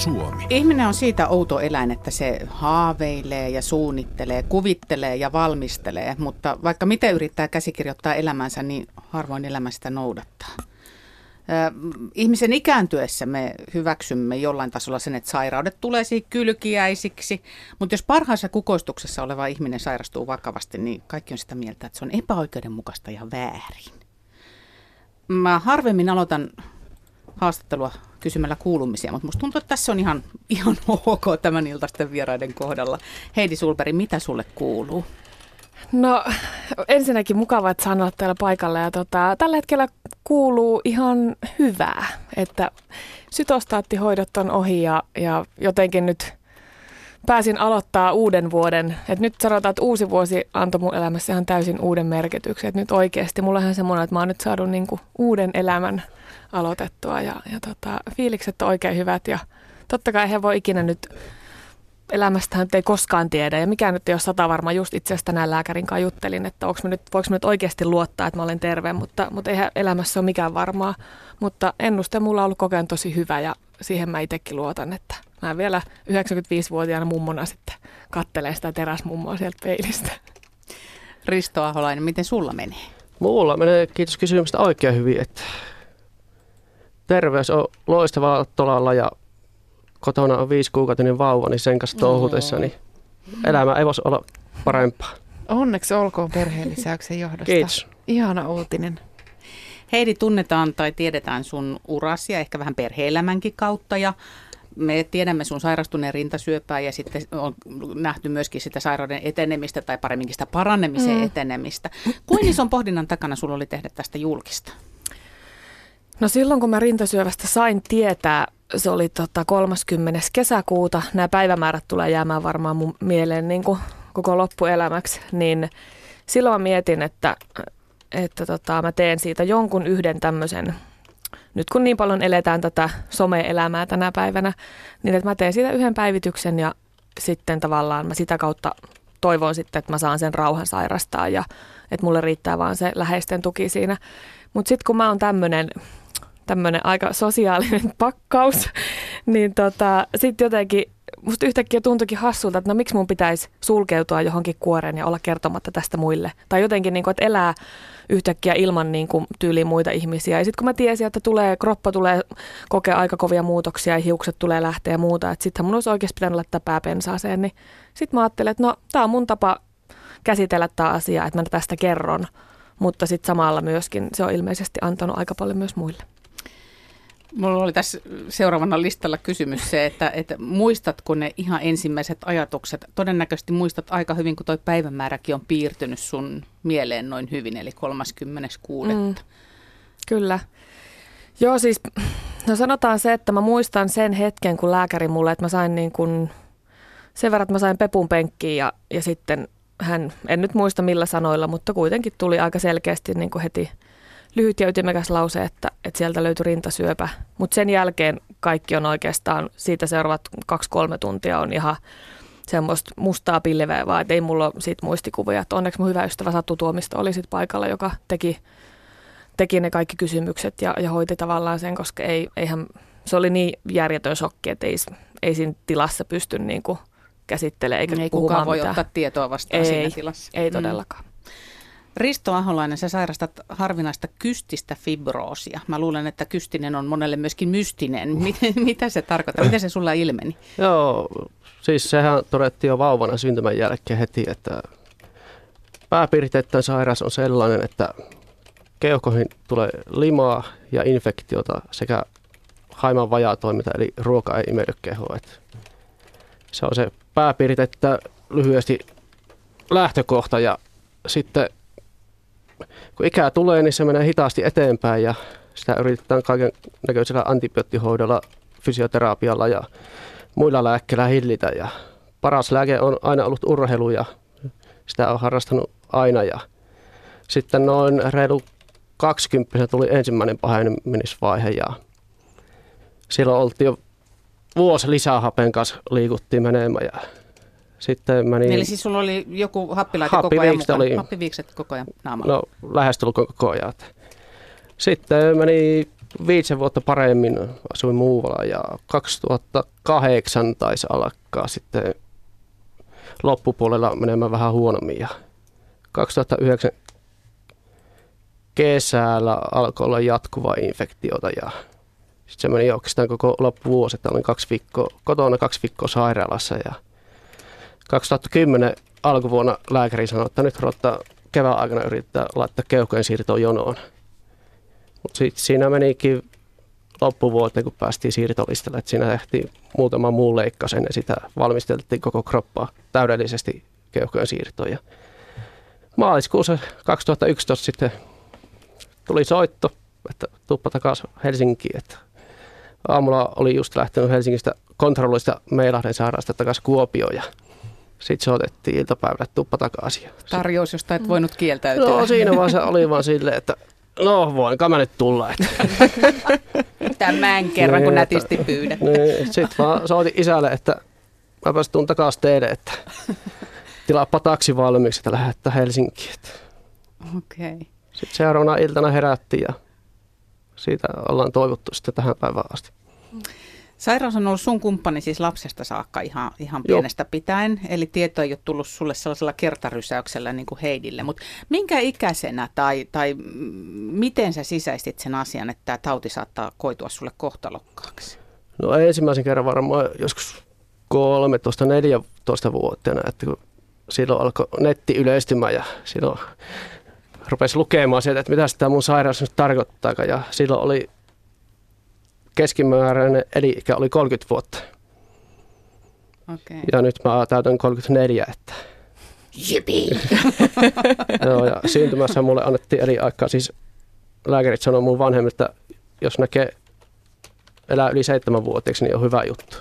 Suomi. Ihminen on siitä outo eläin, että se haaveilee ja suunnittelee, kuvittelee ja valmistelee, mutta vaikka miten yrittää käsikirjoittaa elämänsä, niin harvoin elämä sitä noudattaa. Ihmisen ikääntyessä me hyväksymme jollain tasolla sen, että sairaudet tulee kylkiäisiksi, mutta jos parhaassa kukoistuksessa oleva ihminen sairastuu vakavasti, niin kaikki on sitä mieltä, että se on epäoikeudenmukaista ja väärin. Mä harvemmin aloitan haastattelua kysymällä kuulumisia, mutta musta tuntuu, että tässä on ihan, ihan ok tämän iltaisten vieraiden kohdalla. Heidi Sulperi, mitä sulle kuuluu? No ensinnäkin mukava, että saan täällä paikalla ja tota, tällä hetkellä kuuluu ihan hyvää, että sytostaattihoidot on ohi ja, ja jotenkin nyt pääsin aloittaa uuden vuoden. Et nyt sanotaan, että uusi vuosi antoi mun elämässä ihan täysin uuden merkityksen. Et nyt oikeasti mulla on semmoinen, että mä oon nyt saanut niinku uuden elämän aloitettua ja, ja tota, fiilikset on oikein hyvät ja totta kai he voi ikinä nyt elämästähän ei koskaan tiedä ja mikään nyt ei ole sata varma. Just itse asiassa tänään lääkärin kanssa juttelin, että onko nyt, voiko nyt oikeasti luottaa, että mä olen terve, mutta, mutta eihän elämässä ole mikään varmaa. Mutta ennuste mulla on ollut kokeen tosi hyvä ja siihen mä itsekin luotan, että mä vielä 95-vuotiaana mummona sitten kattelee sitä teräsmummoa sieltä peilistä. Risto Aholainen, miten sulla menee? Mulla menee, kiitos kysymyksestä, oikein hyvin, että terveys on loistavalla tolalla ja kotona on viisi kuukautinen vauva, niin sen kanssa touhutessa, niin elämä ei voisi olla parempaa. Onneksi olkoon perheen lisäyksen johdosta. Kiitos. Ihana uutinen. Heidi, tunnetaan tai tiedetään sun urasia ehkä vähän perheelämänkin kautta ja me tiedämme sun sairastuneen rintasyöpää ja sitten on nähty myöskin sitä sairauden etenemistä tai paremminkin sitä paranemisen mm. etenemistä. Kuin ison pohdinnan takana sulla oli tehdä tästä julkista? No silloin kun mä rintasyövästä sain tietää, se oli tota 30. kesäkuuta, nämä päivämäärät tulee jäämään varmaan mun mieleen niin kuin koko loppuelämäksi, niin silloin mä mietin, että, että tota, mä teen siitä jonkun yhden tämmöisen, nyt kun niin paljon eletään tätä some-elämää tänä päivänä, niin että mä teen siitä yhden päivityksen ja sitten tavallaan mä sitä kautta toivon sitten, että mä saan sen rauhan sairastaa ja että mulle riittää vaan se läheisten tuki siinä. Mutta sitten kun mä oon tämmöinen tämmöinen aika sosiaalinen pakkaus, niin tota, sitten jotenkin musta yhtäkkiä tuntuikin hassulta, että no miksi mun pitäisi sulkeutua johonkin kuoreen ja olla kertomatta tästä muille. Tai jotenkin, niin kuin, että elää yhtäkkiä ilman niin kuin, tyyliin muita ihmisiä. Ja sitten kun mä tiesin, että tulee, kroppa tulee kokea aika kovia muutoksia ja hiukset tulee lähteä ja muuta, että sittenhän mun olisi oikeasti pitänyt laittaa pää pensaaseen, niin sitten mä ajattelin, että no tämä on mun tapa käsitellä tämä asia, että mä tästä kerron. Mutta sitten samalla myöskin se on ilmeisesti antanut aika paljon myös muille. Mulla oli tässä seuraavana listalla kysymys se, että, että muistatko ne ihan ensimmäiset ajatukset? Todennäköisesti muistat aika hyvin, kun tuo päivämääräkin on piirtynyt sun mieleen noin hyvin, eli 36. Mm, kyllä. Joo, siis no sanotaan se, että mä muistan sen hetken, kun lääkäri mulle, että mä sain niin kuin, sen verran, että mä sain pepun penkkiin ja, ja sitten hän, en nyt muista millä sanoilla, mutta kuitenkin tuli aika selkeästi niin kuin heti – lyhyt ja ytimekäs lause, että, että sieltä löytyi rintasyöpä. Mutta sen jälkeen kaikki on oikeastaan, siitä seuraavat kaksi-kolme tuntia on ihan semmoista mustaa pilveä, vaan ei mulla ole siitä muistikuvia. Että onneksi mun hyvä ystävä Satu Tuomisto oli sit paikalla, joka teki, teki ne kaikki kysymykset ja, ja hoiti tavallaan sen, koska ei, eihän, se oli niin järjetön shokki, että ei, ei siinä tilassa pysty niin kuin käsittelemään eikä ei puhumaan kukaan voi mitään. ottaa tietoa vastaan ei, siinä tilassa. Ei todellakaan. Risto Aholainen, sä sairastat harvinaista kystistä fibroosia. Mä luulen, että kystinen on monelle myöskin mystinen. Mitä se tarkoittaa? Miten se sulla ilmeni? Joo, siis sehän todettiin jo vauvana syntymän jälkeen heti, että pääpiirteittäin sairaus on sellainen, että keuhkoihin tulee limaa ja infektiota sekä haiman vajaa toiminta, eli ruoka ei imeydy kehoa. Se on se pääpiirteettä lyhyesti lähtökohta ja sitten kun ikää tulee, niin se menee hitaasti eteenpäin ja sitä yritetään kaiken näköisellä antibioottihoidolla, fysioterapialla ja muilla lääkkeillä hillitä. Ja paras lääke on aina ollut urheilu ja sitä on harrastanut aina. Ja sitten noin reilu 20 tuli ensimmäinen pahenemisvaihe ja silloin oltiin jo vuosi lisähapen kanssa liikuttiin menemään ja sitten mä niin, Eli siis sulla oli joku happilaite koko ajan mukana? Oli, happiviikset koko ajan naamalla? No lähestulkoon koko ajan. Sitten meni viisen vuotta paremmin asuin muualla ja 2008 taisi alkaa sitten loppupuolella menemään vähän huonommin ja 2009 kesällä alkoi olla jatkuva infektiota ja sitten se meni oikeastaan koko loppuvuosi, että olin kaksi viikkoa kotona, kaksi viikkoa sairaalassa ja 2010 alkuvuonna lääkäri sanoi, että nyt ruvettaa kevään aikana yrittää laittaa keuhkojen siirtoon jonoon. Mutta sitten siinä menikin loppuvuoteen, kun päästiin siirtolistalle, että siinä tehtiin muutama muu leikkaus ennen sitä. Valmisteltiin koko kroppaa täydellisesti keuhkojen siirtoon. Ja maaliskuussa 2011 sitten tuli soitto, että tuppa takaisin Helsinkiin. Että aamulla oli just lähtenyt Helsingistä kontrollista Meilahden sairaalasta takaisin Kuopioon ja sitten soitettiin iltapäivällä, että tuppa takaisin. Tarjous, josta et voinut kieltäytyä. No siinä vaan se oli vaan silleen, että no voinko mä nyt tulla. Että. Tämän kerran, kun Niin, nätisti pyydät. Niin, sitten vaan soitin isälle, että mä pääsin tuun takaisin teille, että tilaappa taksi valmiiksi, että lähettää Helsinkiin. Okei. Okay. Sitten seuraavana iltana herättiin ja siitä ollaan toivottu sitten tähän päivään asti. Sairaus on ollut sun kumppani siis lapsesta saakka ihan, ihan Joo. pienestä pitäen, eli tieto ei ole tullut sulle sellaisella kertarysäyksellä niin kuin Heidille, mutta minkä ikäisenä tai, tai miten sä sisäistit sen asian, että tämä tauti saattaa koitua sulle kohtalokkaaksi? No ensimmäisen kerran varmaan joskus 13-14 vuotta, että kun silloin alkoi netti yleistymään ja silloin rupesi lukemaan sieltä, että mitä tämä mun sairaus nyt tarkoittaa. Ja silloin oli keskimääräinen eli oli 30 vuotta. Okay. Ja nyt mä täytän 34, että Jipi! joo, ja syntymässä mulle annettiin eri aikaa. Siis lääkärit sanoi mun vanhemmilta, että jos näkee elää yli seitsemän vuotiaaksi, niin on hyvä juttu.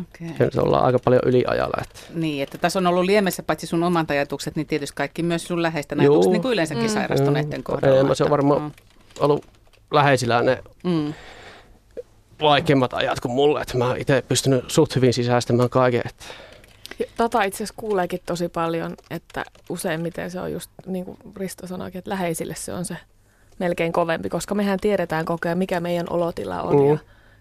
Okay. Ja nyt ollaan aika paljon yliajalla. Että. Niin, että tässä on ollut liemessä paitsi sun omat ajatukset, niin tietysti kaikki myös sun läheisten Juu. ajatukset, niin kuin yleensäkin mm. sairastuneiden Mm. kohdalla. Enemmän se on varmaan- ollut läheisillä ne Mm. Vaikeimmat ajat kuin mulle, että mä oon itse pystynyt suht hyvin sisäistämään kaiken. Että Tota itse asiassa kuuleekin tosi paljon, että useimmiten se on just niin kuin Risto sanoikin, että läheisille se on se melkein kovempi, koska mehän tiedetään koko ajan, mikä meidän olotila on Mm. ja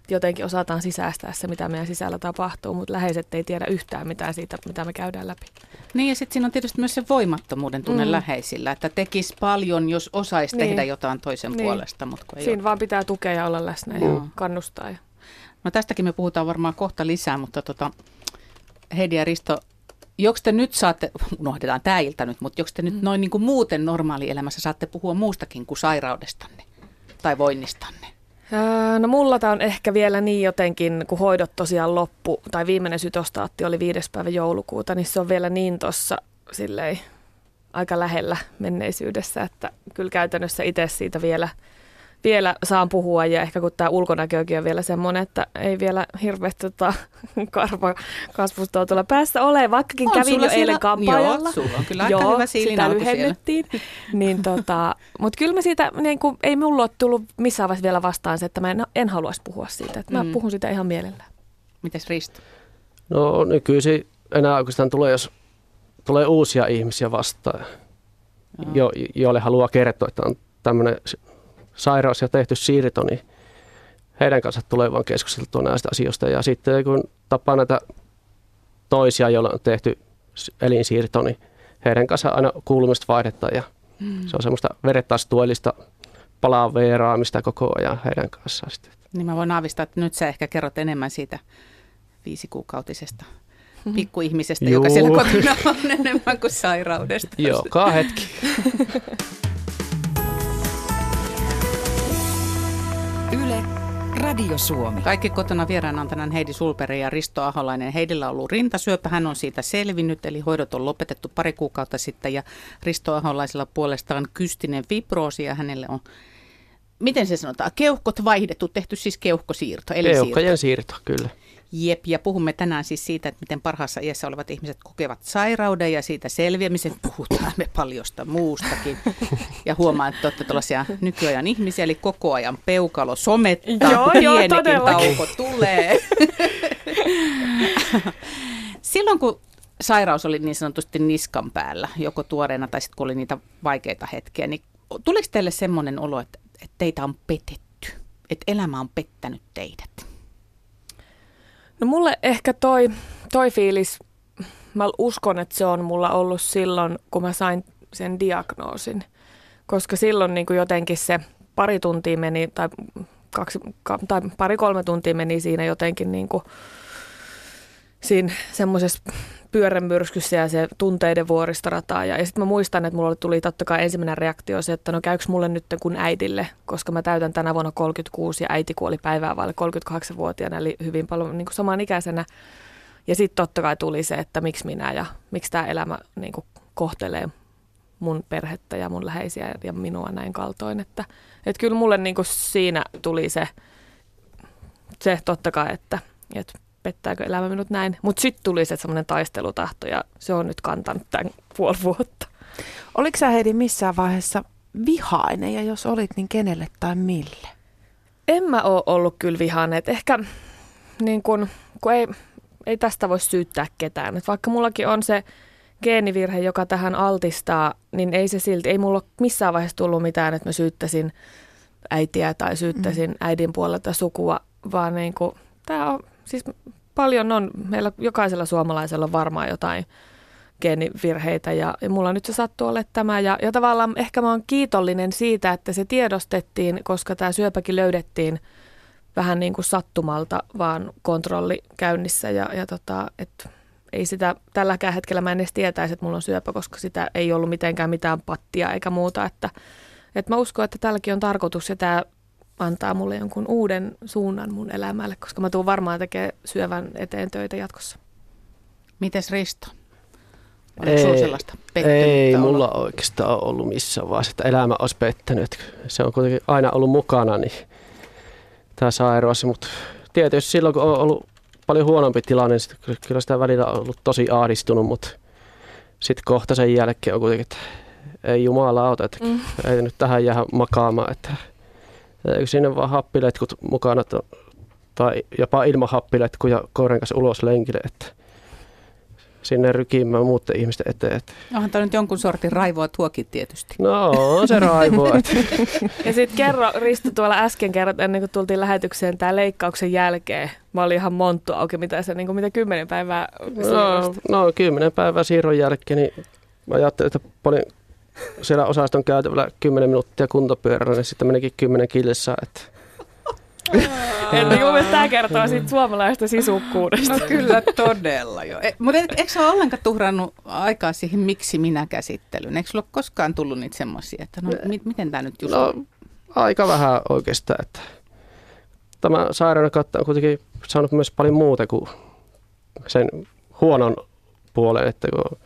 jotenkin osataan sisäistää se, mitä meidän sisällä tapahtuu, mutta läheiset ei tiedä yhtään mitään siitä, mitä me käydään läpi. Niin ja sitten siinä on tietysti myös se voimattomuuden tunne mm. Mm. läheisillä, että tekisi paljon, jos osaisi Niin. tehdä jotain toisen Niin. puolesta, mutta kun ei Siinä ole. vaan pitää tukea ja olla läsnä ja Joo. kannustaa. Ja No tästäkin me puhutaan varmaan kohta lisää, mutta tota, Heidi ja Risto, joko te nyt saatte, unohdetaan tämä ilta nyt, mutta joko te nyt noin niin kuin muuten normaalielämässä saatte puhua muustakin kuin sairaudestanne tai voinnistanne? Ää, No mulla tämä on ehkä vielä niin jotenkin, kun hoidot tosiaan loppu, tai viimeinen sytostaatti oli viides päivä joulukuuta, niin se on vielä niin tuossa aika lähellä menneisyydessä, että kyllä käytännössä itse siitä vielä, vielä saan puhua ja ehkä kun tämä ulkonäkökin on vielä semmoinen, että ei vielä hirveästi tota, karva kasvustoa tuolla päässä ole, vaikkakin On kävin jo siellä- eilen kampaajalla. Joo, sulla on kyllä aika hyvä sitä lyhennettiin. niin tota, mutta kyllä mä siitä, niin kuin, ei mulla ole tullut missään vaiheessa vielä vastaan se, että mä en, en haluaisi puhua siitä. Että mä Mm. puhun sitä ihan mielellään. Mites Risto? no nykyisin enää oikeastaan tulee, jos tulee uusia ihmisiä vastaan, jo, joille haluaa kertoa, että on tämmöinen sairaus ja tehty siirto, niin heidän kanssa tulee vaan keskusteltua näistä asioista. Ja sitten kun tapaa näitä toisia, joilla on tehty elinsiirto, niin heidän kanssa aina kuulumista vaihdetaan ja Mm. se on semmoista verettaistuellista palaveeraamista koko ajan heidän kanssaan. Sitten. Niin mä voin aavistaa, että nyt sä ehkä kerrot enemmän siitä viisikuukautisesta pikkuihmisestä, Juu. joka siellä kotona on enemmän kuin sairaudesta. Joo, kaa hetki. Yle, Radio Suomi. Kaikki kotona vieraana on tänään Heidi Sulperi ja Risto Aholainen. Heidillä on ollut rintasyöpä, hän on siitä selvinnyt, eli hoidot on lopetettu pari kuukautta sitten. Ja Risto Aholaisella puolestaan kystinen fibroosi ja hänelle on, miten se sanotaan, keuhkot vaihdettu, tehty siis keuhkosiirto. Keuhkojen siirto, kyllä. Jep, ja puhumme tänään siis siitä, että miten parhaassa iässä olevat ihmiset kokevat sairauden ja siitä selviämisen. Puhutaan me paljosta muustakin. Ja huomaan, että olette tällaisia nykyajan ihmisiä, eli koko ajan peukalo somettaa, Joo, kun joo, tauko tulee. Silloin kun sairaus oli niin sanotusti niskan päällä, joko tuoreena tai sitten kun oli niitä vaikeita hetkiä, niin tuliko teille semmoinen olo, että, että teitä on petetty? että elämä on pettänyt teidät? No mulle ehkä toi, toi fiilis, mä uskon, että se on mulla ollut silloin, kun mä sain sen diagnoosin. Koska silloin niin kuin jotenkin se pari tuntia meni, tai, kaksi, tai pari-kolme tuntia meni siinä jotenkin niin kuin, siinä semmoisessa pyörämyrskyssä ja se tunteiden vuoristorataa. Ja, ja sitten mä muistan, että mulla tuli totta kai ensimmäinen reaktio se, että no käykö mulle nyt kun äidille, koska mä täytän tänä vuonna 36 ja äiti kuoli päivää vaille 38-vuotiaana, eli hyvin paljon niin samanikäisenä. Ja sitten totta kai tuli se, että miksi minä ja miksi tämä elämä niin kohtelee mun perhettä ja mun läheisiä ja minua näin kaltoin. Että, että kyllä mulle niin siinä tuli se, se totta kai, että, että pettääkö elämä minut näin. Mutta sitten tuli se semmoinen taistelutahto ja se on nyt kantanut tämän puoli vuotta. Oliko sä Heidi missään vaiheessa vihainen ja jos olit, niin kenelle tai mille? En mä ole ollut kyllä vihainen. Et ehkä niin kun, kun ei, ei tästä voi syyttää ketään. Et vaikka mullakin on se geenivirhe, joka tähän altistaa, niin ei se silti, ei mulla missään vaiheessa tullut mitään, että mä syyttäisin äitiä tai syyttäisin mm. äidin puolelta sukua, vaan niin kuin, tämä on siis paljon on, meillä jokaisella suomalaisella on varmaan jotain geenivirheitä ja, ja mulla nyt se sattuu olla tämä. Ja, ja tavallaan ehkä mä oon kiitollinen siitä, että se tiedostettiin, koska tämä syöpäkin löydettiin vähän niin kuin sattumalta, vaan kontrolli käynnissä. Ja, ja tota, et ei sitä tälläkään hetkellä mä en edes tietäisi, että mulla on syöpä, koska sitä ei ollut mitenkään mitään pattia eikä muuta, että, että mä uskon, että tälläkin on tarkoitus ja tämä antaa mulle jonkun uuden suunnan mun elämälle, koska mä tuun varmaan tekemään syövän eteen töitä jatkossa. Mites Risto? Oliko ei, sellaista Ei olla? mulla oikeastaan ollut missään vaiheessa, että elämä olisi pettänyt. Se on kuitenkin aina ollut mukana, niin tämä sairaus. Mutta tietysti silloin, kun on ollut paljon huonompi tilanne, niin kyllä sitä välillä on ollut tosi ahdistunut, mutta sitten kohta sen jälkeen on kuitenkin, että ei jumalauta, että mm. ei nyt tähän jää makaamaan, että Eikö sinne vaan happiletkut mukana tai jopa ilman happiletkuja koiran kanssa ulos lenkille, että sinne rykimään muuten ihmisten eteen. Että. Onhan tämä nyt jonkun sortin raivoa tuokin tietysti. No, on se raivoa. ja sitten kerro, Risto tuolla äsken kerrot, ennen kuin tultiin lähetykseen tämä leikkauksen jälkeen. Mä olin ihan monttu auki, mitä se, niin kuin, mitä kymmenen päivää no, no, kymmenen päivää siirron jälkeen, niin mä ajattelin, että paljon siellä osaston käytävällä 10 minuuttia kuntopyörällä, niin sitten menikin 10 kilsaa. Että. Että mun mielestä tämä kertoo siitä suomalaista sisukkuudesta. No kyllä todella jo. E, mutta et, eikö sä ole ollenkaan tuhrannut aikaa siihen miksi minä käsittelyyn? Eikö sulla ole koskaan tullut niitä semmoisia, että no mi- miten tämä nyt just no, aika vähän oikeastaan. Että tämä sairauden kautta on kuitenkin saanut myös paljon muuta kuin sen huonon puolen, että kun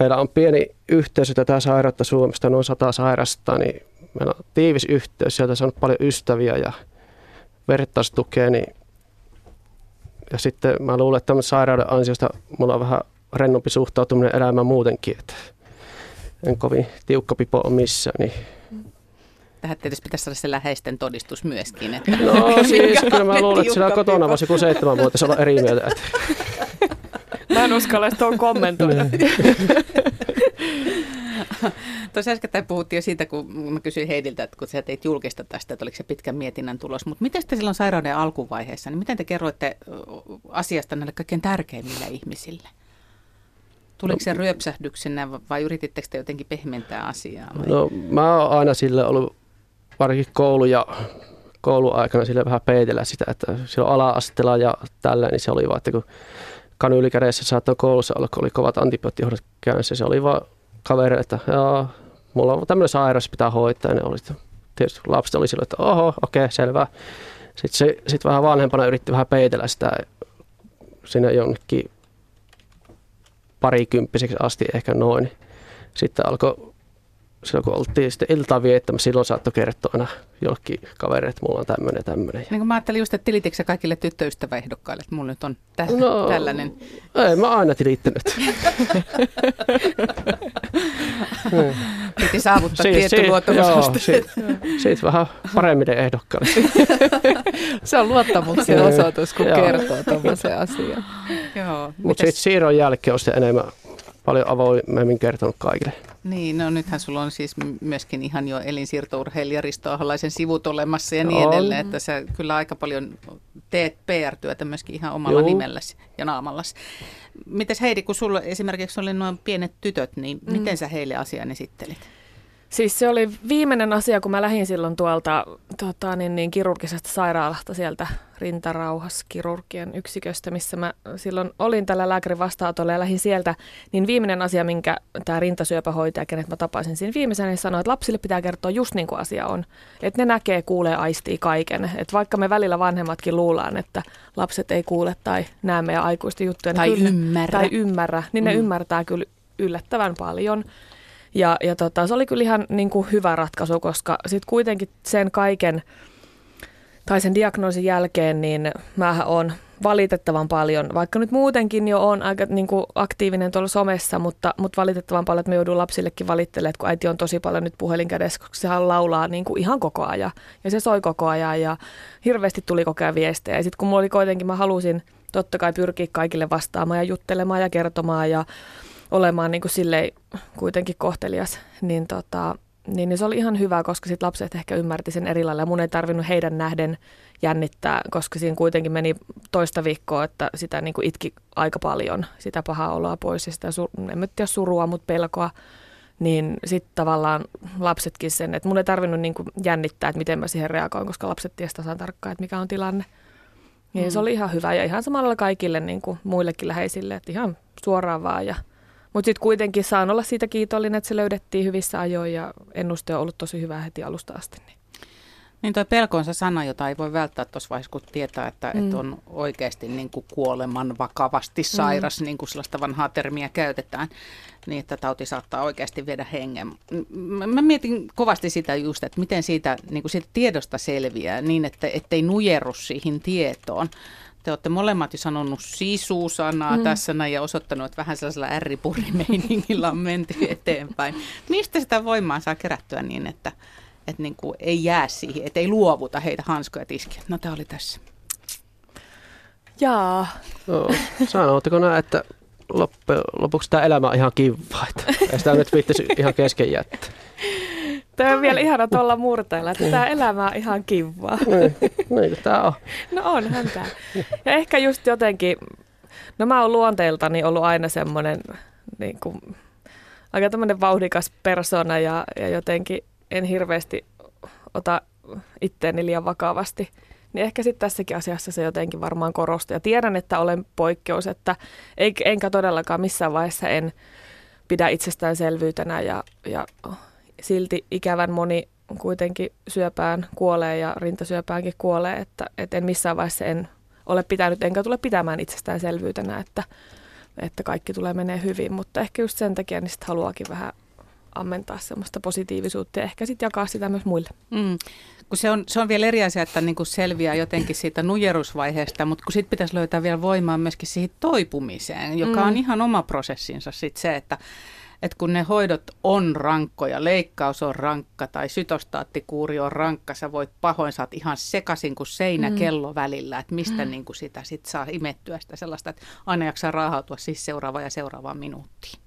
meillä on pieni yhteisö tätä sairautta Suomesta, noin sata sairasta, niin meillä on tiivis yhteys, sieltä on saanut paljon ystäviä ja vertaistukea, niin ja sitten mä luulen, että tämän sairauden ansiosta mulla on vähän rennompi suhtautuminen elämään muutenkin, että en kovin tiukka pipo ole missään. Niin. Tähän tietysti pitäisi olla se läheisten todistus myöskin. Että no siis kyllä mä luulen, että sillä kotona voisi joku seitsemän vuotta olla eri mieltä. Että. Mä en uskalla sitä kommentoida. Niin. Tuossa äsken puhuttiin jo siitä, kun mä kysyin Heidiltä, että kun sä teit julkista tästä, että oliko se pitkän mietinnän tulos. Mutta miten te silloin sairauden alkuvaiheessa, niin miten te kerroitte asiasta näille kaikkein tärkeimmille ihmisille? Tuliko se ryöpsähdyksenä vai yritittekö te jotenkin pehmentää asiaa? Vai? No mä oon aina sille ollut, varsinkin koulu ja kouluaikana sille vähän peitellä sitä, että silloin ala-asteella ja tällä, niin se oli vaan, että kun kanyylikädessä saattoi koulussa olla, kun oli kovat antibioottihoidot käynnissä. Se oli vaan kaverille, että joo, mulla on tämmöinen sairaus, pitää hoitaa. Ne oli, tietysti lapset oli silloin, että oho, okei, okay, selvä. Sitten se sit vähän vanhempana yritti vähän peitellä sitä sinne jonnekin parikymppiseksi asti ehkä noin. Sitten alkoi silloin kun oltiin sitten iltaa viettämässä, silloin saattoi kertoa aina jollekin kaverille, että mulla on tämmöinen tämmöinen. Niin kuin mä ajattelin just, että tilitikö kaikille tyttöystäväehdokkaille, että mulla nyt on tä- no, tällainen. Ei, mä aina tilittänyt. Piti saavuttaa si- tietty si- luottamusaste. Siitä, siitä vähän paremmille ehdokkaille. Se on luottamuksen osoitus, kun kertoo tuommoisen asian. Mutta sitten siirron jälkeen on enemmän paljon avoimemmin kertonut kaikille. Niin, no nythän sulla on siis myöskin ihan jo elinsiirtourheilija Risto Aholaisen sivut olemassa ja niin on. edelleen, että sä kyllä aika paljon teet PR-työtä myöskin ihan omalla Joo. nimelläsi ja naamallasi. Mites Heidi, kun sulla esimerkiksi oli noin pienet tytöt, niin mm. miten sä heille asian esittelit? Siis se oli viimeinen asia, kun mä lähdin silloin tuolta tota, niin, niin, kirurgisesta sairaalasta sieltä rintarauhaskirurgien yksiköstä, missä mä silloin olin tällä lääkärin vastaanotolla ja lähdin sieltä, niin viimeinen asia, minkä tämä rintasyöpähoitaja, kenet mä tapasin siinä viimeisenä, niin sanoi, että lapsille pitää kertoa just niin kuin asia on. Että ne näkee, kuulee, aistii kaiken. Että vaikka me välillä vanhemmatkin luullaan, että lapset ei kuule tai näe meidän aikuisten juttuja. Niin tai kyllä, ymmärrä. Tai ymmärrä, niin ne mm. ymmärtää kyllä yllättävän paljon. Ja, ja tota, se oli kyllä ihan niin kuin hyvä ratkaisu, koska sitten kuitenkin sen kaiken, tai sen diagnoosin jälkeen, niin mä oon valitettavan paljon, vaikka nyt muutenkin jo on aika niin kuin aktiivinen tuolla somessa, mutta, mutta valitettavan paljon, että me joudun lapsillekin valittelemaan, että kun äiti on tosi paljon nyt puhelin kädessä, koska sehän laulaa niin kuin ihan koko ajan ja se soi koko ajan ja hirveästi tuli koko ajan viestejä. Ja sitten kun mulla oli kuitenkin, mä halusin totta kai pyrkiä kaikille vastaamaan ja juttelemaan ja kertomaan ja olemaan niin kuin silleen kuitenkin kohtelias, niin, tota, niin, niin se oli ihan hyvä, koska sit lapset ehkä ymmärti sen eri lailla. Mun ei tarvinnut heidän nähden jännittää, koska siinä kuitenkin meni toista viikkoa, että sitä niin kuin itki aika paljon, sitä pahaa oloa pois ja sitä, en tiedä surua, mutta pelkoa. Niin sitten tavallaan lapsetkin sen, että mun ei tarvinnut niin kuin jännittää, että miten mä siihen reagoin, koska lapset tiesivät tasan tarkkaan, että mikä on tilanne. Niin mm. se oli ihan hyvä ja ihan samalla kaikille niin kuin muillekin läheisille, että ihan suoraan vaan ja mutta sitten kuitenkin saan olla siitä kiitollinen, että se löydettiin hyvissä ajoin ja ennuste on ollut tosi hyvä heti alusta asti. Niin. Niin tuo pelko on se sana, jota ei voi välttää tuossa vaiheessa, kun tietää, että, mm. että on oikeasti niin kuin kuoleman vakavasti sairas, mm. niin kuin sellaista vanhaa termiä käytetään, niin että tauti saattaa oikeasti viedä hengen. Mä mietin kovasti sitä just, että miten siitä, niin kuin siitä tiedosta selviää niin, että ettei nujeru siihen tietoon. Te olette molemmat jo sanonut sisusanaa mm. tässä näin ja osoittanut, että vähän sellaisella ärripurimeiningillä on menty eteenpäin. Mistä sitä voimaa saa kerättyä niin, että, että niin kuin ei jää siihen, että ei luovuta heitä hanskoja tiskiä? No tämä oli tässä. Jaa. No, sanotteko näin, että lopuksi tämä elämä on ihan kiva, että ei sitä nyt viittisi ihan kesken jättää. Tämä on vielä ihana tuolla murteilla, että tämä elämä on ihan kivaa. Niin, niin tämä on. No onhan tämä. Ja ehkä just jotenkin, no mä oon luonteeltani ollut aina semmoinen niin kuin, aika tämmöinen vauhdikas persona ja, ja jotenkin en hirveästi ota itteeni liian vakavasti. Niin ehkä sitten tässäkin asiassa se jotenkin varmaan korostuu. Ja tiedän, että olen poikkeus, että enkä todellakaan missään vaiheessa en pidä itsestäänselvyytenä ja, ja silti ikävän moni kuitenkin syöpään kuolee ja rintasyöpäänkin kuolee, että, että en missään vaiheessa en ole pitänyt, enkä tule pitämään itsestäänselvyytenä, että, että kaikki tulee menee hyvin, mutta ehkä just sen takia niin sitten haluakin vähän ammentaa semmoista positiivisuutta ja ehkä sitten jakaa sitä myös muille. Mm. Kun se, on, se on vielä eri asia, että niin kuin selviää jotenkin siitä nujerusvaiheesta, mutta kun sitten pitäisi löytää vielä voimaa myöskin siihen toipumiseen, joka mm. on ihan oma prosessinsa sitten se, että että kun ne hoidot on rankkoja, leikkaus on rankka tai sytostaattikuuri on rankka, sä voit pahoin, sä oot ihan sekasin kuin seinä mm. kello välillä, että mistä mm. niin kuin sitä sit saa imettyä sitä sellaista, että aina jaksaa raahautua siis seuraava ja seuraavaan minuuttiin.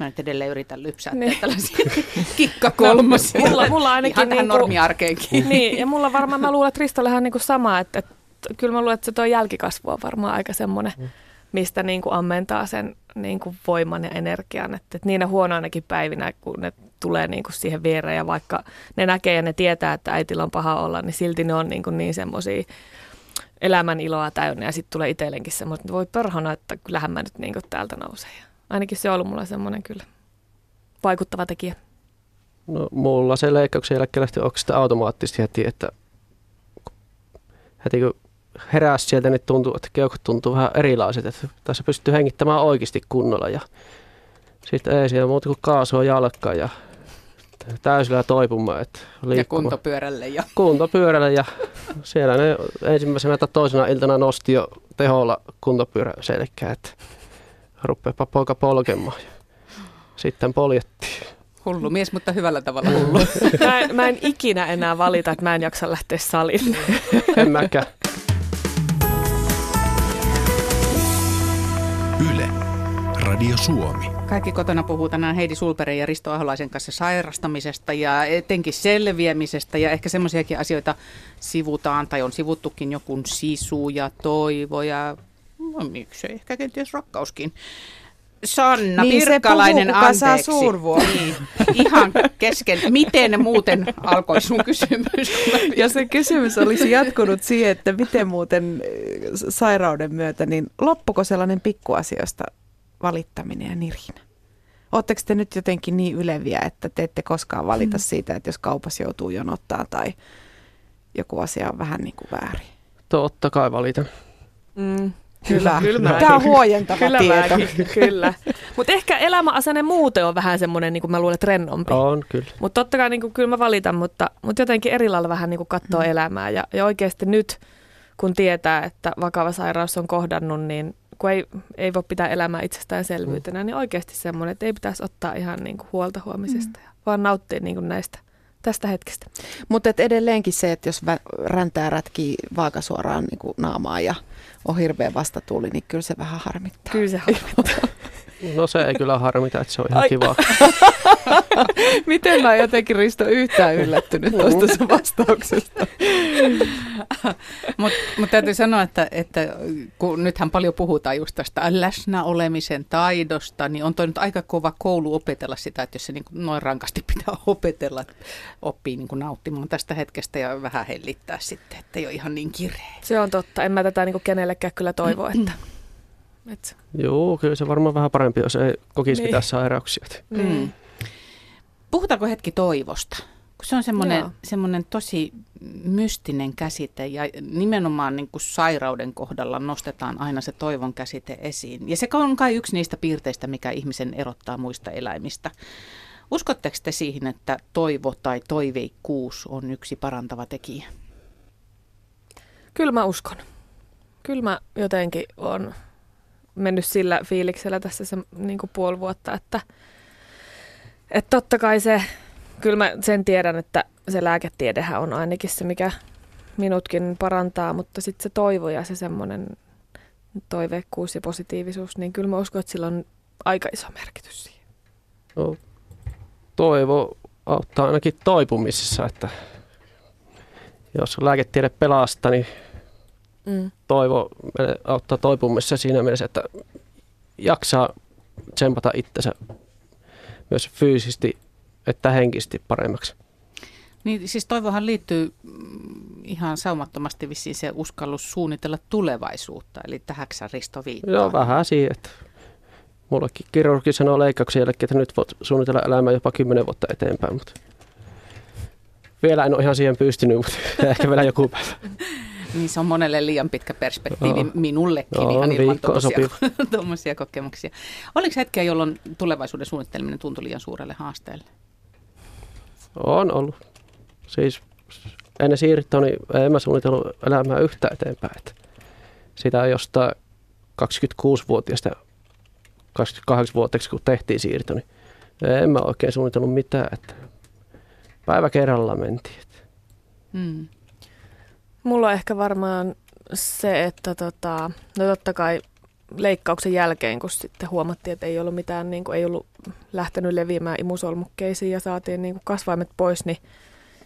Mä nyt edelleen yritän lypsää niin. tällaisia kikkakolmosia. No, mulla, mulla ainakin Ihan niin normiarkeenkin. Niin, ja mulla varmaan, mä luulen, että Ristollehan on niin kuin sama, että, että kyllä mä luulen, että se tuo jälkikasvu on varmaan aika semmoinen, mm. Mistä niin kuin ammentaa sen niin kuin voiman ja energian. Että, että niinä huonoinakin päivinä, kun ne tulee niin kuin siihen viereen ja vaikka ne näkee ja ne tietää, että äitillä on paha olla, niin silti ne on niin, kuin niin semmoisia elämän iloa täynnä ja sitten tulee itsellenkin semmoista, että voi perhana, että kyllähän mä nyt niin kuin täältä nousee. Ainakin se on ollut mulla semmoinen kyllä vaikuttava tekijä. No mulla se leikkauksen jälkeen lähti oikeastaan automaattisesti heti, että heti kun heräsi sieltä, niin tuntuu, että keuhkot tuntuu vähän erilaiset, että tässä pystyy hengittämään oikeasti kunnolla ja sitten ei siellä muuta kuin kaasua jalkaan ja täysillä toipumaan. Että ja kuntopyörälle. Ja. Kuntopyörälle ja siellä ne ensimmäisenä tai toisena iltana nosti jo teholla kuntopyörä selkää, että rupeapa poika polkemaan. Sitten poljettiin. Hullu mies, mutta hyvällä tavalla hullu. Mä en, mä en ikinä enää valita, että mä en jaksa lähteä salille. En mäkään. Radio Suomi. Kaikki kotona puhuu tänään Heidi Sulperen ja Risto Aholaisen kanssa sairastamisesta ja etenkin selviämisestä ja ehkä semmoisiakin asioita sivutaan tai on sivuttukin joku sisu ja toivo ja no, miksei ehkä kenties rakkauskin. Sanna Niin se Pirkkalainen, puhuu, kuka saa anteeksi. suurvuoron. Niin, ihan kesken. Miten muuten alkoi sun kysymys? Ja se kysymys olisi jatkunut siihen, että miten muuten äh, sairauden myötä, niin loppuko sellainen pikkuasioista valittaminen ja nirinä? Oletteko te nyt jotenkin niin yleviä, että te ette koskaan valita siitä, että jos kaupassa joutuu jonottaa tai joku asia on vähän niin kuin väärin? Totta kai valitan. Mm. Kyllä mäkin. Tämä on huojentava Kyllä tieto. mäkin, kyllä. Mutta ehkä elämäasenne muuten on vähän semmoinen, niin kuin mä luulen, että rennompi. On, kyllä. Mutta totta kai niin kuin, kyllä mä valitan, mutta, mutta jotenkin eri lailla vähän niin kuin katsoo mm. elämää. Ja, ja oikeasti nyt, kun tietää, että vakava sairaus on kohdannut, niin kun ei, ei voi pitää elämää itsestäänselvyytenä, niin oikeasti semmoinen, että ei pitäisi ottaa ihan niin kuin huolta huomisesta, mm. vaan nauttia niin kuin näistä tästä hetkestä. Mutta edelleenkin se, että jos vä- räntää rätkii vaakasuoraan niin kuin naamaa ja on hirveä vastatuuli, niin kyllä se vähän harmittaa. Kyllä se harmittaa. No se ei kyllä harmita, että se on ihan Ai. kiva. Miten mä jotenkin Risto yhtään yllättynyt tuosta sun vastauksesta? Mutta mut täytyy sanoa, että, että kun nythän paljon puhutaan just tästä läsnäolemisen taidosta, niin on toi nyt aika kova koulu opetella sitä, että jos se niin kuin noin rankasti pitää opetella, oppii niin kuin nauttimaan tästä hetkestä ja vähän hellittää sitten, että ei ole ihan niin kireä. Se on totta. En mä tätä niin kuin kenellekään kyllä toivo, että... että Joo, kyllä se varmaan vähän parempi, jos ei kokisi Niin. mitään sairauksia. Mm. Puhutaanko hetki toivosta? Se on semmoinen, semmoinen tosi mystinen käsite ja nimenomaan niin kuin sairauden kohdalla nostetaan aina se toivon käsite esiin. Ja se on kai yksi niistä piirteistä, mikä ihmisen erottaa muista eläimistä. Uskotteko te siihen, että toivo tai toiveikkuus on yksi parantava tekijä? Kyllä mä uskon. Kyllä mä jotenkin on mennyt sillä fiiliksellä tässä se niin kuin puoli vuotta, että, että totta kai se, kyllä mä sen tiedän, että se lääketiedehän on ainakin se, mikä minutkin parantaa, mutta sitten se toivo ja se semmoinen toiveikkuus ja positiivisuus, niin kyllä mä uskon, että sillä on aika iso merkitys siihen. No, toivo auttaa ainakin toipumisessa, että jos lääketiede pelastaa, niin Mm. toivo auttaa toipumisessa siinä mielessä, että jaksaa tsempata itsensä myös fyysisesti että henkisesti paremmaksi. Niin siis toivohan liittyy mm, ihan saumattomasti vissiin se uskallus suunnitella tulevaisuutta, eli tähänkö sä Risto viittaa? Joo, vähän siihen, että mullekin kirurgi sanoo leikkauksen jälkeen, että nyt voit suunnitella elämää jopa 10 vuotta eteenpäin, mutta vielä en ole ihan siihen pystynyt, mutta ehkä vielä joku päivä. Niin se on monelle liian pitkä perspektiivi, Joo. minullekin Joo, ihan ilman tuommoisia kokemuksia. Oliko hetkeä, jolloin tulevaisuuden suunnitteleminen tuntui liian suurelle haasteelle? On ollut. Siis ennen siirtoa, niin en mä suunnitellut elämää yhtä eteenpäin. Että sitä jostain 26-vuotiaasta 28-vuotiaaksi, kun tehtiin siirto, niin en mä oikein suunnitellut mitään. Että päivä kerrallaan mentiin. Hmm. Mulla on ehkä varmaan se, että tota, no totta kai leikkauksen jälkeen, kun sitten huomattiin, että ei ollut mitään, niin kuin, ei ollut lähtenyt leviämään imusolmukkeisiin ja saatiin niin kuin kasvaimet pois, niin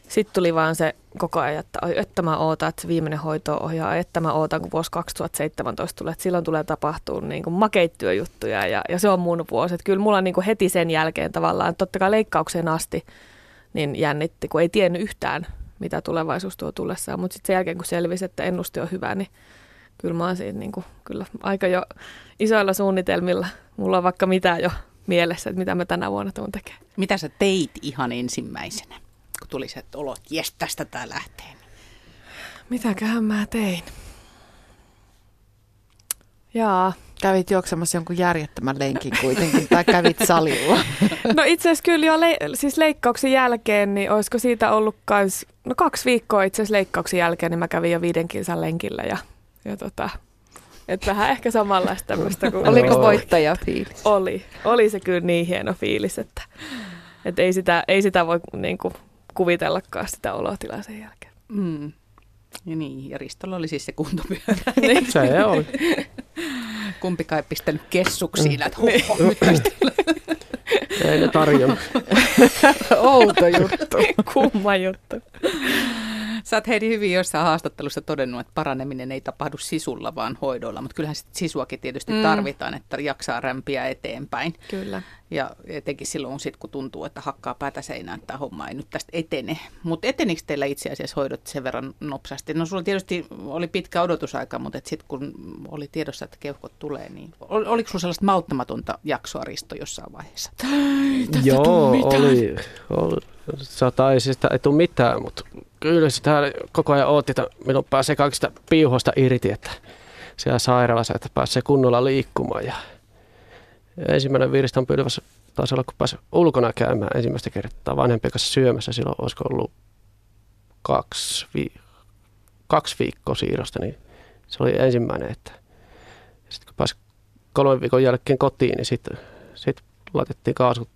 sitten tuli vaan se koko ajan, että että mä ootan, että se viimeinen hoito ja että mä ootan, kun vuosi 2017 tulee, että silloin tulee tapahtua niin kuin makeittyä juttuja ja, ja se on mun vuosi. Että kyllä mulla niin kuin heti sen jälkeen tavallaan, totta kai leikkaukseen asti, niin jännitti, kun ei tiennyt yhtään, mitä tulevaisuus tuo tullessaan. Mutta sitten sen jälkeen, kun selvisi, että ennuste on hyvä, niin kyllä mä oon siinä niin kuin, kyllä aika jo isoilla suunnitelmilla. Mulla on vaikka mitä jo mielessä, että mitä mä tänä vuonna tuun tekemään. Mitä sä teit ihan ensimmäisenä, kun tuli se olo, että jes, tästä tää lähtee? Mitäköhän mä tein? Jaa. Kävit juoksemassa jonkun järjettömän lenkin kuitenkin, tai kävit salilla. No itse asiassa kyllä jo le- siis leikkauksen jälkeen, niin olisiko siitä ollut kans, no kaksi viikkoa itse asiassa leikkauksen jälkeen, niin mä kävin jo viiden kilsan lenkillä ja, ja tota, että vähän ehkä samanlaista tämmöistä kuin Oliko voittaja fiilis? Oli. Oli se kyllä niin hieno fiilis, että, että ei, sitä, ei sitä voi niin kuin, kuvitellakaan sitä olotilaa sen jälkeen. Mm. Ja niin, ja Ristolla oli siis se kuntopyörä. Niin. se oli. Kumpikaan ei pistänyt kessuksiin, että huh, huh, nyt Ei ne tarjonnut. Outo juttu. Kumma juttu. Sä oot Heidi hyvin jossain haastattelussa todennut, että paraneminen ei tapahdu sisulla, vaan hoidolla. Mutta kyllähän sit sisuakin tietysti mm. tarvitaan, että jaksaa rämpiä eteenpäin. Kyllä. Ja etenkin silloin, sit, kun tuntuu, että hakkaa päätä seinään, että tämä homma ei nyt tästä etene. Mutta etenikö teillä itse asiassa hoidot sen verran nopsasti? No sulla tietysti oli pitkä odotusaika, mutta sitten kun oli tiedossa, että keuhkot tulee, niin ol, oliko sulla sellaista mauttamatonta jaksoa, Risto, jossain vaiheessa? Joo, oli, oli. Sata ei siis ei tule mitään, mutta kyllä sitä koko ajan ootti, että milloin pääsee kaikista piuhoista irti, että siellä sairaalassa, että pääsee kunnolla liikkumaan. Ja ensimmäinen viriston pylväs taisi olla, kun pääsi ulkona käymään ensimmäistä kertaa vanhempien kanssa syömässä. Silloin olisiko ollut kaksi, vi- kaksi viikkoa siirrosta, niin se oli ensimmäinen. Että sitten kun pääsi kolmen viikon jälkeen kotiin, niin sitten sit laitettiin kaasut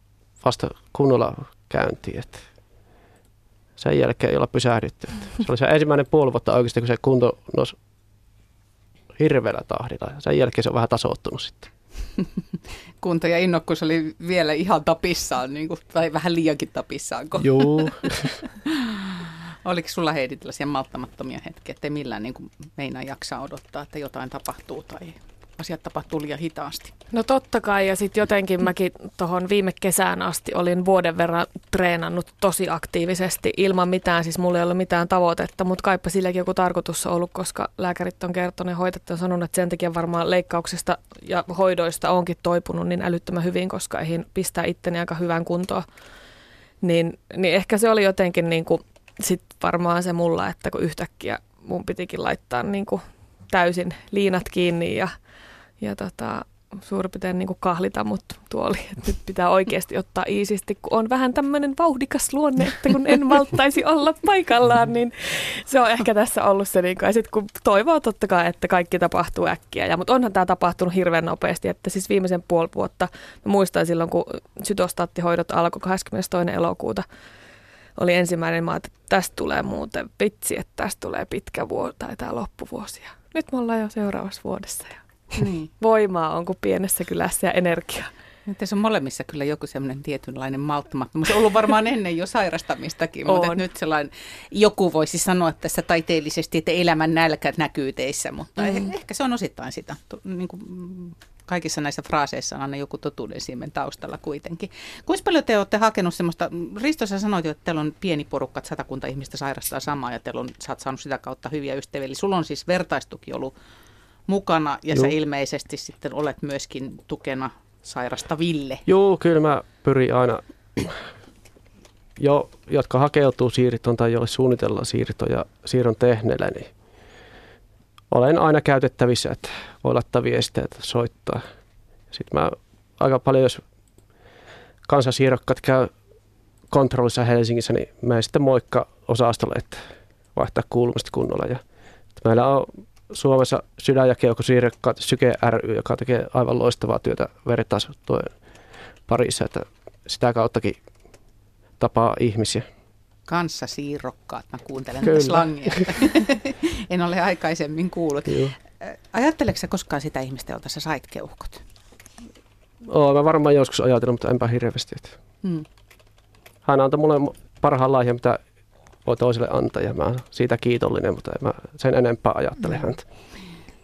vasta kunnolla käyntiin. Että sen jälkeen ei olla pysähdytty. Se oli se ensimmäinen puoli vuotta oikeasti, kun se kunto nousi hirveällä tahdilla. Sen jälkeen se on vähän tasoittunut sitten. Kunto ja innokkuus oli vielä ihan tapissaan, niin kuin, tai vähän liiankin tapissaanko? Joo. Oliko sulla Heidi tällaisia malttamattomia hetkiä, ettei millään niin kuin meinaa jaksaa odottaa, että jotain tapahtuu tai asiat tapahtuu liian hitaasti? No totta kai, ja sitten jotenkin mäkin tuohon viime kesään asti olin vuoden verran treenannut tosi aktiivisesti ilman mitään, siis mulla ei ollut mitään tavoitetta, mutta kaipa silläkin joku tarkoitus on ollut, koska lääkärit on kertonut ja hoitajat on sanonut, että sen takia varmaan leikkauksesta ja hoidoista onkin toipunut niin älyttömän hyvin, koska eihin pistää itteni aika hyvään kuntoon. Niin, niin ehkä se oli jotenkin niin kuin, sit varmaan se mulla, että kun yhtäkkiä mun pitikin laittaa niin kuin täysin liinat kiinni ja ja tota, suurin piirtein niin kahlita mut tuoli, että nyt pitää oikeasti ottaa iisisti, kun on vähän tämmöinen vauhdikas luonne, että kun en malttaisi olla paikallaan, niin se on ehkä tässä ollut se, niin kuin, ja sitten kun toivoo totta kai, että kaikki tapahtuu äkkiä, ja, mutta onhan tämä tapahtunut hirveän nopeasti, että siis viimeisen puoli vuotta, mä muistan silloin, kun sytostaattihoidot alkoi 22. elokuuta, oli ensimmäinen, mä että tästä tulee muuten vitsi, että tästä tulee pitkä vuosi tai tämä loppuvuosi. Nyt me ollaan jo seuraavassa vuodessa ja niin. voimaa on kuin pienessä kylässä ja energiaa. Tässä on molemmissa kyllä joku semmoinen tietynlainen malttamattomuus. Se on ollut varmaan ennen jo sairastamistakin, mutta nyt sellainen, joku voisi sanoa tässä taiteellisesti, että elämän nälkä näkyy teissä, mutta mm-hmm. ehkä se on osittain sitä. Niin kuin kaikissa näissä fraaseissa on aina joku totuuden siemen taustalla kuitenkin. Kuinka paljon te olette hakenut semmoista, Risto sä sanoit jo, että teillä on pieni porukka, että satakunta ihmistä sairastaa samaa ja teillä on, sä oot saanut sitä kautta hyviä ystäviä. Eli sulla on siis vertaistuki ollut mukana ja Joo. sä ilmeisesti sitten olet myöskin tukena sairastaville. Joo, kyllä mä pyrin aina, jo, jotka hakeutuu siirtoon tai joille suunnitellaan siirto ja siirron tehneelle, niin olen aina käytettävissä, että voi laittaa viestiä, että soittaa. Sitten mä aika paljon, jos kansansiirrokkaat käy kontrollissa Helsingissä, niin mä sitten moikka osastolle, että vaihtaa kuulumista kunnolla. Ja, että meillä on Suomessa sydän- ja keuhkosiirrekkaat Syke ry, joka tekee aivan loistavaa työtä veritasoittujen parissa, että sitä kauttakin tapaa ihmisiä. Kanssasiirrokkaat, mä kuuntelen Kyllä. slangia. en ole aikaisemmin kuullut. Joo. Ajatteleeko koskaan sitä ihmistä, jolta sä sait keuhkot? Oo, mä varmaan joskus ajatellut, mutta enpä hirveästi. Hmm. Hän antoi mulle parhaan lahjan, mitä voi toiselle antaa ja mä olen siitä kiitollinen, mutta en mä sen enempää ajattele mm. häntä.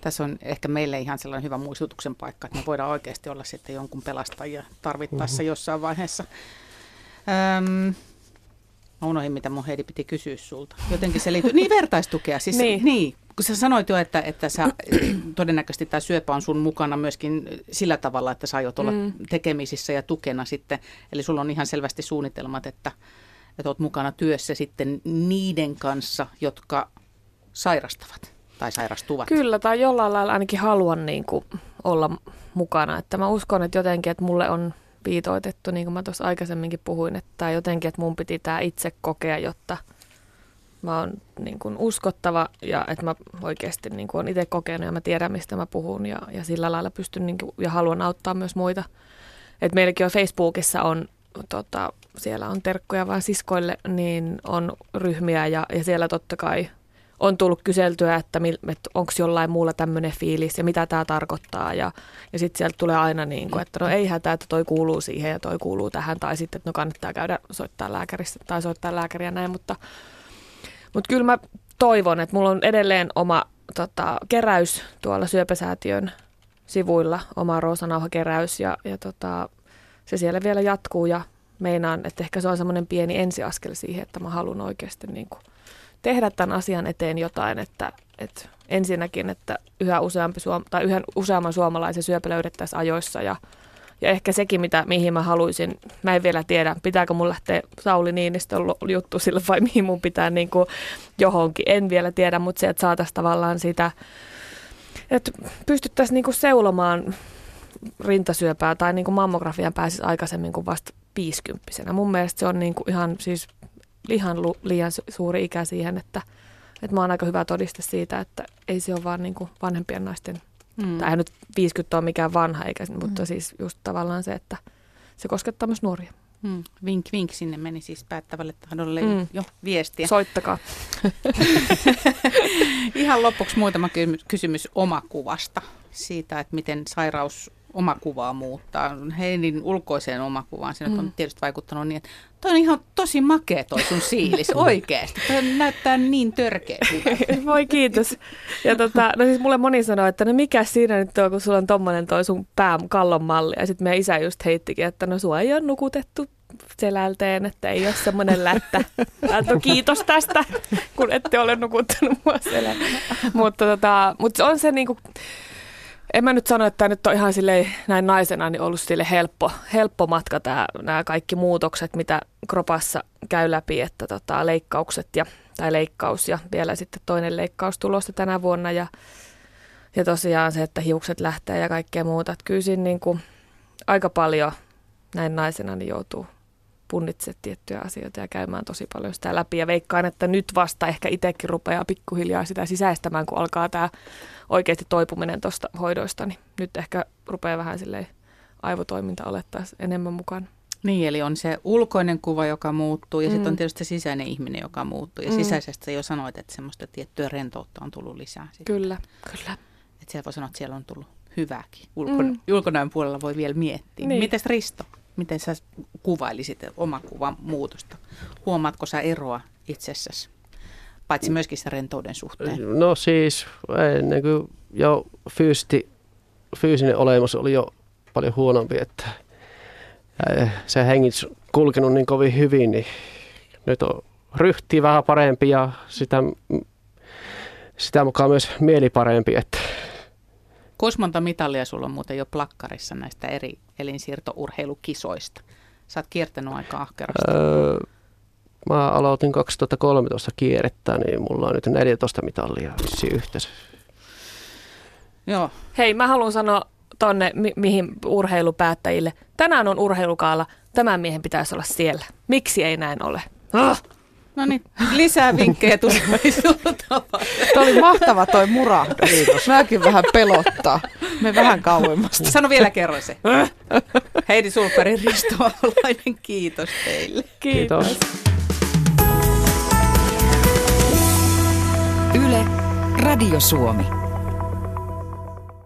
Tässä on ehkä meille ihan sellainen hyvä muistutuksen paikka, että me voidaan oikeasti olla sitten jonkun pelastajia tarvittaessa mm-hmm. jossain vaiheessa. Öm, Mä unohdin, mitä mun Heidi piti kysyä sulta. Jotenkin se liittyy, niin vertaistukea. Siis, niin. niin. Kun sä sanoit jo, että, että sä, todennäköisesti tämä syöpä on sun mukana myöskin sillä tavalla, että sä aiot olla mm. tekemisissä ja tukena sitten. Eli sulla on ihan selvästi suunnitelmat, että, että olet mukana työssä sitten niiden kanssa, jotka sairastavat tai sairastuvat. Kyllä, tai jollain lailla ainakin haluan niin kuin olla mukana. Että mä uskon, että jotenkin, että mulle on viitoitettu, niin kuin mä tuossa aikaisemminkin puhuin, että jotenkin, että mun piti tämä itse kokea, jotta mä oon niin kuin uskottava ja että mä oikeasti niin kuin olen itse kokenut ja mä tiedän, mistä mä puhun ja, ja sillä lailla pystyn niin kuin, ja haluan auttaa myös muita. Et meilläkin on Facebookissa on tota, siellä on terkkoja vain siskoille, niin on ryhmiä ja, ja siellä totta kai on tullut kyseltyä, että, että onko jollain muulla tämmöinen fiilis ja mitä tämä tarkoittaa. Ja, ja sitten sieltä tulee aina niin kuin, että no ei hätää, että toi kuuluu siihen ja toi kuuluu tähän. Tai sitten, että no kannattaa käydä soittaa lääkäristä tai soittaa lääkäriä näin. Mutta, mutta kyllä mä toivon, että mulla on edelleen oma tota, keräys tuolla syöpäsäätiön sivuilla, oma roosanauhakeräys ja, ja tota, se siellä vielä jatkuu ja meinaan, että ehkä se on semmoinen pieni ensiaskel siihen, että mä haluan oikeasti niin kuin tehdä tämän asian eteen jotain, että, että ensinnäkin, että yhä, useampi suom- tai yhä useamman suomalaisen syöpä löydettäisiin ajoissa ja, ja ehkä sekin, mitä, mihin mä haluaisin, mä en vielä tiedä, pitääkö mun lähteä Sauli Niinistön juttu sille vai mihin mun pitää niin kuin johonkin, en vielä tiedä, mutta se, että saataisiin tavallaan sitä, että pystyttäisiin niin kuin seulomaan rintasyöpää tai niin kuin mammografian pääsisi aikaisemmin kuin vasta 50 Mun mielestä se on niin kuin ihan siis ihan liian suuri ikä siihen, että, että mä oon aika hyvä todiste siitä, että ei se ole vaan niin kuin vanhempien naisten, mm. tai nyt 50 ole mikään vanha, eikä, mm. mutta siis just tavallaan se, että se koskettaa myös nuoria. Mm. Vink vink sinne meni siis päättävälle tahdolle mm. jo viestiä. Soittakaa. Ihan lopuksi muutama kysymys omakuvasta siitä, että miten sairaus omakuvaa muuttaa. Heinin ulkoiseen omakuvaan se mm. on tietysti vaikuttanut niin, että toi on ihan tosi makea toi sun siilis oikeasti. Toi näyttää niin törkeä. Voi kiitos. Ja tota, no siis mulle moni sanoi, että no mikä siinä nyt on, kun sulla on tommonen toi sun pää kallon malli. Ja sitten meidän isä just heittikin, että no sua ei ole nukutettu selälteen, että ei ole semmoinen lättä. No kiitos tästä, kun ette ole nukuttanut mua selään. mutta, tota, mutta on se niinku, en mä nyt sano, että tämä nyt on ihan silleen, näin naisena niin ollut sille helppo, helppo matka tämä, nämä kaikki muutokset, mitä kropassa käy läpi, että tota, leikkaukset ja, tai leikkaus ja vielä sitten toinen leikkaus tulosta tänä vuonna ja, ja tosiaan se, että hiukset lähtee ja kaikkea muuta. Että kyllä siinä niin kuin aika paljon näin naisena niin joutuu punnitsemaan tiettyjä asioita ja käymään tosi paljon sitä läpi. Ja veikkaan, että nyt vasta ehkä itsekin rupeaa pikkuhiljaa sitä sisäistämään, kun alkaa tämä oikeasti toipuminen tuosta hoidoista, niin nyt ehkä rupeaa vähän silleen aivotoiminta olettaa enemmän mukaan. Niin, eli on se ulkoinen kuva, joka muuttuu ja mm. sitten on tietysti se sisäinen ihminen, joka muuttuu. Ja mm. sisäisestä jo sanoit, että semmoista tiettyä rentoutta on tullut lisää. Sit. Kyllä, kyllä. Että siellä voi sanoa, että siellä on tullut hyvääkin. Ulkon, mm. Ulkonäön puolella voi vielä miettiä. Niin. Mites Risto? Miten sä kuvailisit oman kuvan muutosta? Huomaatko sä eroa itsessäsi? paitsi myöskin se rentouden suhteen? No siis ennen kuin jo fyysti, fyysinen olemus oli jo paljon huonompi, että se hengitys kulkenut niin kovin hyvin, niin nyt on ryhti vähän parempi ja sitä, sitä mukaan myös mieli parempi. Että. Kuinka monta mitalia sulla on muuten jo plakkarissa näistä eri elinsiirtourheilukisoista? Sä oot kiertänyt aika ahkerasti. Öö, Mä aloitin 2013 kierrettä, niin mulla on nyt 14 mitallia yhteensä. Joo. Hei, mä haluan sanoa tonne mi- mihin urheilupäättäjille. Tänään on urheilukaala, tämän miehen pitäisi olla siellä. Miksi ei näin ole? Ah! No niin, lisää vinkkejä tulevaisuutta. Tuo oli mahtava toi murahdus. Kiitos. Mäkin vähän pelottaa. Me vähän kauemmasta. Sano vielä kerran se. Heidi Sulperi, Risto Aholainen, kiitos teille. Kiitos. kiitos. Yle, Radio Suomi.